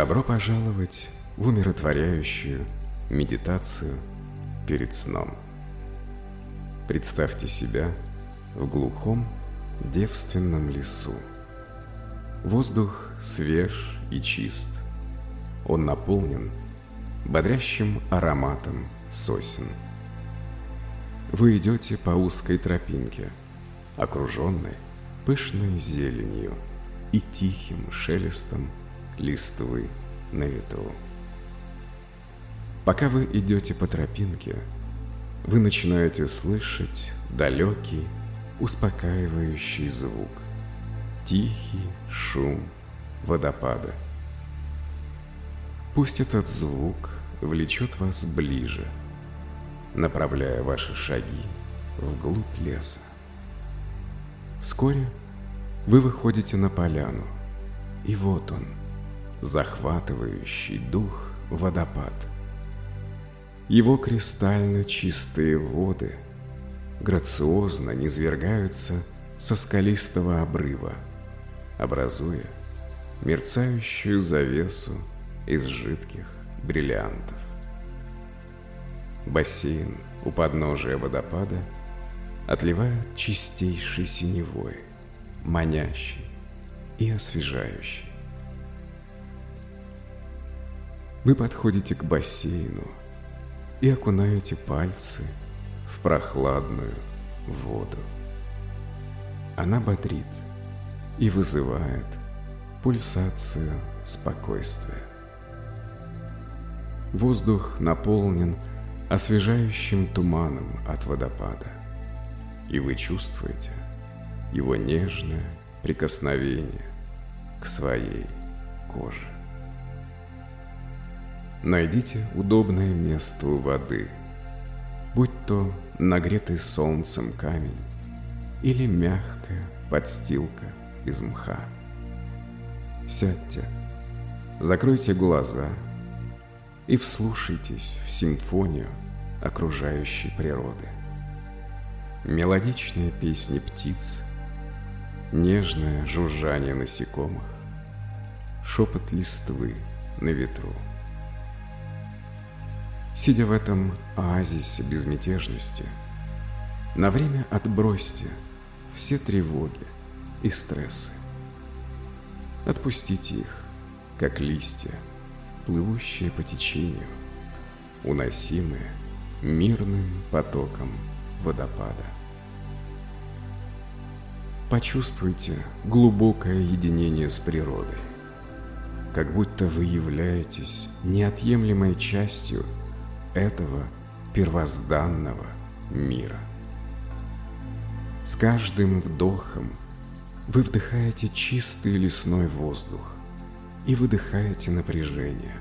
Добро пожаловать в умиротворяющую медитацию перед сном. Представьте себя в глухом девственном лесу. Воздух свеж и чист. Он наполнен бодрящим ароматом сосен. Вы идете по узкой тропинке, окруженной пышной зеленью и тихим шелестом листвы на ветру. Пока вы идете по тропинке, вы начинаете слышать далекий, успокаивающий звук, тихий шум водопада. Пусть этот звук влечет вас ближе, направляя ваши шаги вглубь леса. Вскоре вы выходите на поляну, и вот он, захватывающий дух водопад. Его кристально чистые воды грациозно низвергаются со скалистого обрыва, образуя мерцающую завесу из жидких бриллиантов. Бассейн у подножия водопада отливает чистейшей синевой, манящей и освежающей. Вы подходите к бассейну и окунаете пальцы в прохладную воду. Она бодрит и вызывает пульсацию спокойствия. Воздух наполнен освежающим туманом от водопада, и вы чувствуете его нежное прикосновение к своей коже. Найдите удобное место у воды, будь то нагретый солнцем камень или мягкая подстилка из мха. Сядьте, закройте глаза и вслушайтесь в симфонию окружающей природы. Мелодичные песни птиц, нежное жужжание насекомых, шепот листвы на ветру – Сидя в этом оазисе безмятежности, на время отбросьте все тревоги и стрессы. Отпустите их, как листья, плывущие по течению, уносимые мирным потоком водопада. Почувствуйте глубокое единение с природой, как будто вы являетесь неотъемлемой частью – этого первозданного мира. С каждым вдохом вы вдыхаете чистый лесной воздух и выдыхаете напряжение,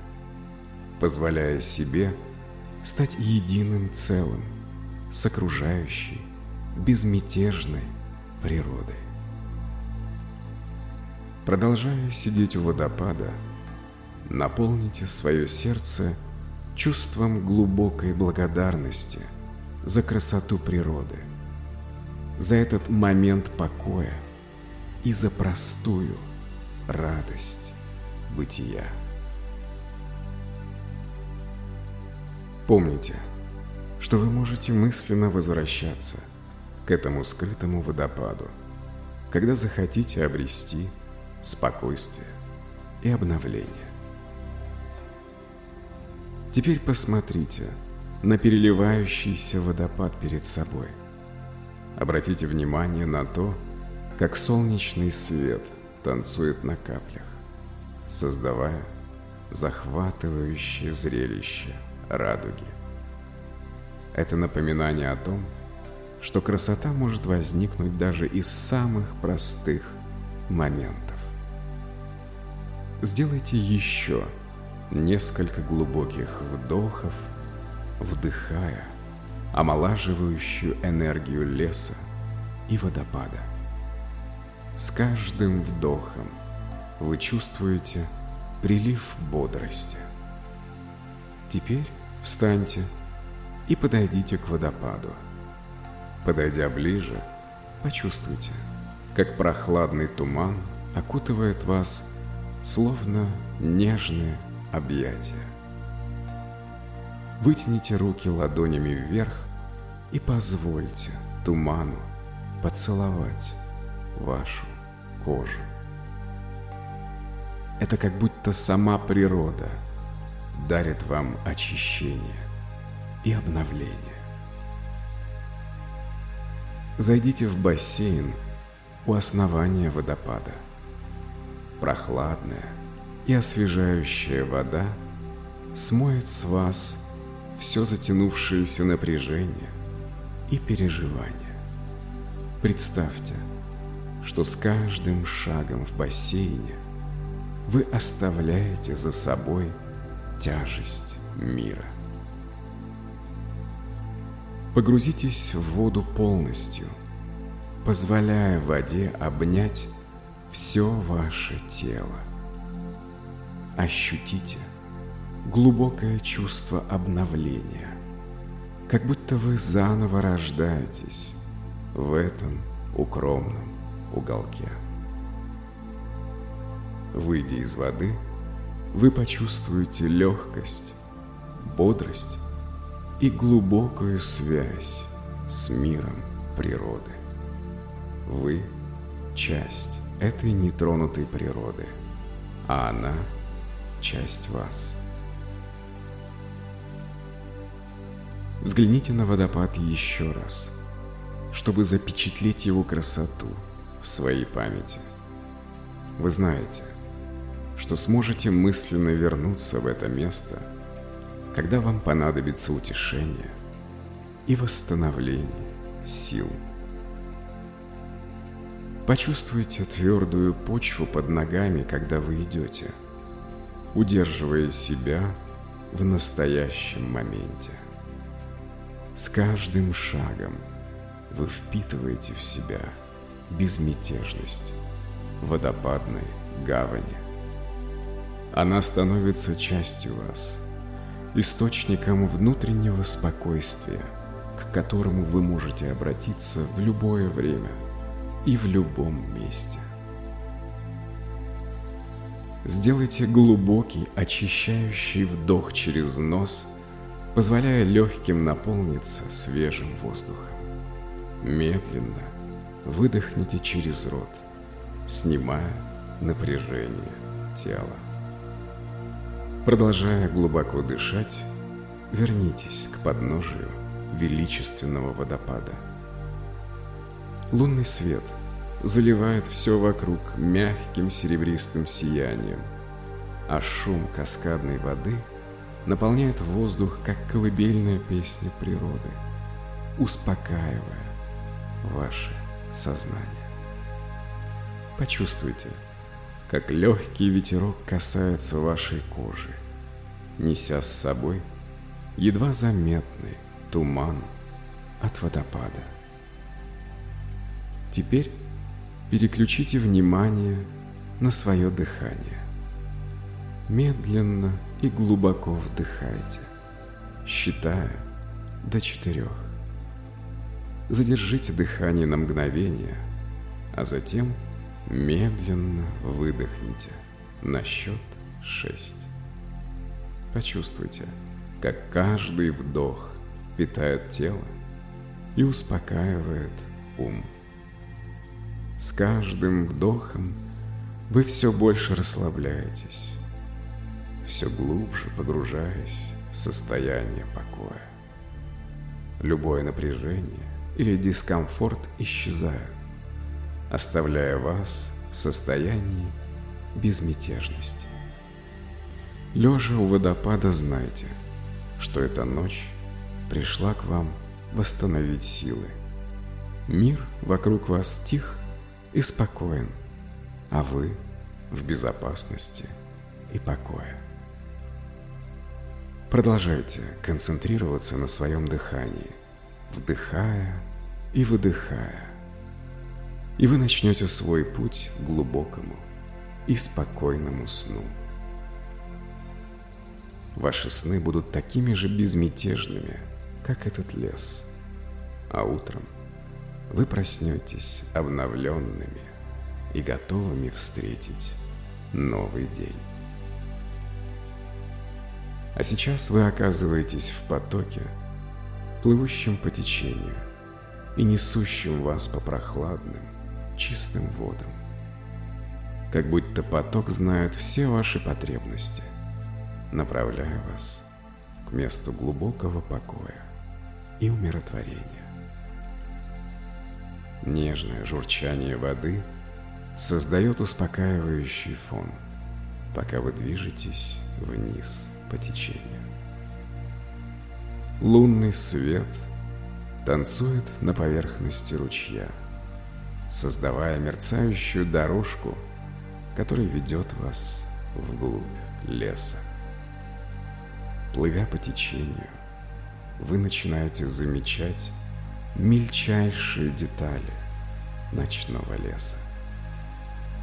позволяя себе стать единым целым с окружающей безмятежной природой. Продолжая сидеть у водопада, наполните свое сердце – чувством глубокой благодарности за красоту природы, за этот момент покоя и за простую радость бытия. Помните, что вы можете мысленно возвращаться к этому скрытому водопаду, когда захотите обрести спокойствие и обновление. Теперь посмотрите на переливающийся водопад перед собой. Обратите внимание на то, как солнечный свет танцует на каплях, создавая захватывающее зрелище радуги. Это напоминание о том, что красота может возникнуть даже из самых простых моментов. Сделайте еще – несколько глубоких вдохов, вдыхая омолаживающую энергию леса и водопада. С каждым вдохом вы чувствуете прилив бодрости. Теперь встаньте и подойдите к водопаду. Подойдя ближе, почувствуйте, как прохладный туман окутывает вас словно нежные объятия. Вытяните руки ладонями вверх и позвольте туману поцеловать вашу кожу. Это как будто сама природа дарит вам очищение и обновление. Зайдите в бассейн у основания водопада. Прохладная и освежающая вода смоет с вас все затянувшееся напряжение и переживания. Представьте, что с каждым шагом в бассейне вы оставляете за собой тяжесть мира. Погрузитесь в воду полностью, позволяя воде обнять все ваше тело. Ощутите глубокое чувство обновления, как будто вы заново рождаетесь в этом укромном уголке. Выйдя из воды, вы почувствуете легкость, бодрость и глубокую связь с миром природы. Вы – часть этой нетронутой природы, а она – часть вас. Взгляните на водопад еще раз, чтобы запечатлеть его красоту в своей памяти. Вы знаете, что сможете мысленно вернуться в это место, когда вам понадобится утешение и восстановление сил. Почувствуйте твердую почву под ногами, когда вы идете, удерживая себя в настоящем моменте. С каждым шагом вы впитываете в себя безмятежность водопадной гавани. Она становится частью вас, источником внутреннего спокойствия, к которому вы можете обратиться в любое время и в любом месте. Сделайте глубокий, очищающий вдох через нос, позволяя легким наполниться свежим воздухом. Медленно выдохните через рот, снимая напряжение тела. Продолжая глубоко дышать, вернитесь к подножию величественного водопада. Лунный свет заливает все вокруг мягким серебристым сиянием, а шум каскадной воды наполняет воздух, как колыбельная песня природы, успокаивая ваше сознание. Почувствуйте, как легкий ветерок касается вашей кожи, неся с собой едва заметный туман от водопада. Теперь переключите внимание на свое дыхание. Медленно и глубоко вдыхайте, считая до четырех. Задержите дыхание на мгновение, а затем – Медленно выдохните на счет шесть. Почувствуйте, как каждый вдох питает тело и успокаивает ум. С каждым вдохом вы все больше расслабляетесь, все глубже погружаясь в состояние покоя. Любое напряжение или дискомфорт исчезают оставляя вас в состоянии безмятежности. Лежа у водопада знайте, что эта ночь пришла к вам восстановить силы. Мир вокруг вас тих и спокоен, а вы в безопасности и покое. Продолжайте концентрироваться на своем дыхании, вдыхая и выдыхая, и вы начнете свой путь к глубокому и спокойному сну. Ваши сны будут такими же безмятежными, как этот лес, а утром вы проснетесь обновленными и готовыми встретить новый день. А сейчас вы оказываетесь в потоке, плывущем по течению и несущем вас по прохладным, чистым водам. Как будто поток знает все ваши потребности, направляя вас к месту глубокого покоя и умиротворения. Нежное журчание воды создает успокаивающий фон, пока вы движетесь вниз по течению. Лунный свет танцует на поверхности ручья, создавая мерцающую дорожку, которая ведет вас вглубь леса. Плывя по течению, вы начинаете замечать мельчайшие детали ночного леса.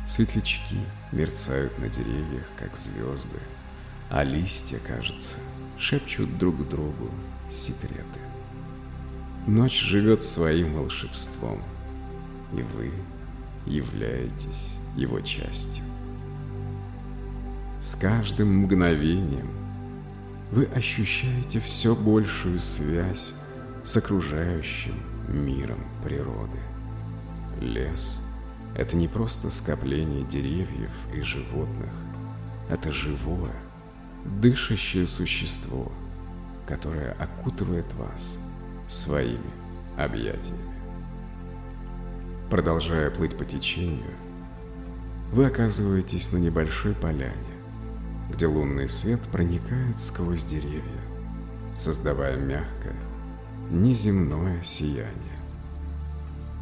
Светлячки мерцают на деревьях, как звезды, а листья, кажется, шепчут друг другу секреты. Ночь живет своим волшебством, и вы являетесь его частью. С каждым мгновением вы ощущаете все большую связь с окружающим миром природы. Лес – это не просто скопление деревьев и животных, это живое, дышащее существо, которое окутывает вас своими объятиями. Продолжая плыть по течению, вы оказываетесь на небольшой поляне, где лунный свет проникает сквозь деревья, создавая мягкое, неземное сияние.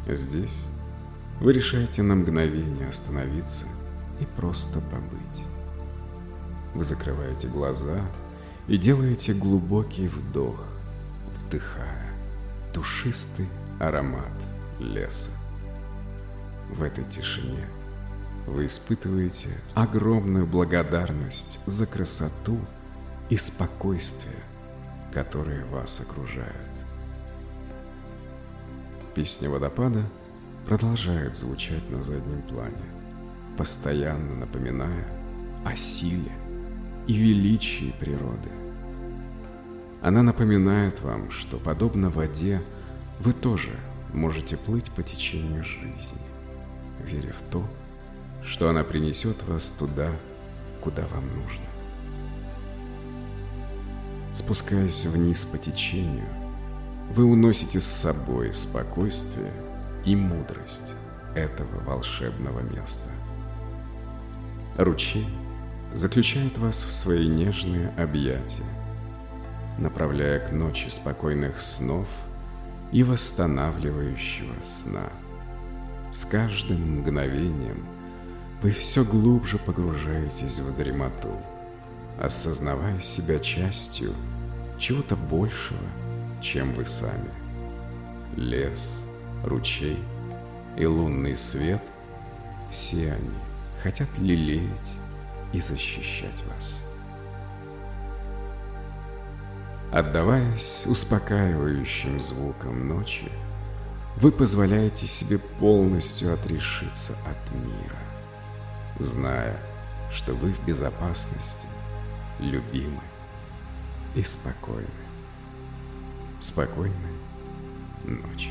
Здесь вы решаете на мгновение остановиться и просто побыть. Вы закрываете глаза и делаете глубокий вдох, вдыхая душистый аромат леса. В этой тишине вы испытываете огромную благодарность за красоту и спокойствие, которые вас окружают. Песня водопада продолжает звучать на заднем плане, постоянно напоминая о силе и величии природы. Она напоминает вам, что, подобно воде, вы тоже можете плыть по течению жизни, веря в то, что она принесет вас туда, куда вам нужно. Спускаясь вниз по течению, вы уносите с собой спокойствие и мудрость этого волшебного места. Ручей заключает вас в свои нежные объятия, направляя к ночи спокойных снов и восстанавливающего сна. С каждым мгновением вы все глубже погружаетесь в дремоту, осознавая себя частью чего-то большего, чем вы сами. Лес, ручей и лунный свет – все они хотят лелеять и защищать вас. Отдаваясь успокаивающим звукам ночи, вы позволяете себе полностью отрешиться от мира, зная, что вы в безопасности, любимы и спокойны спокойной ночи.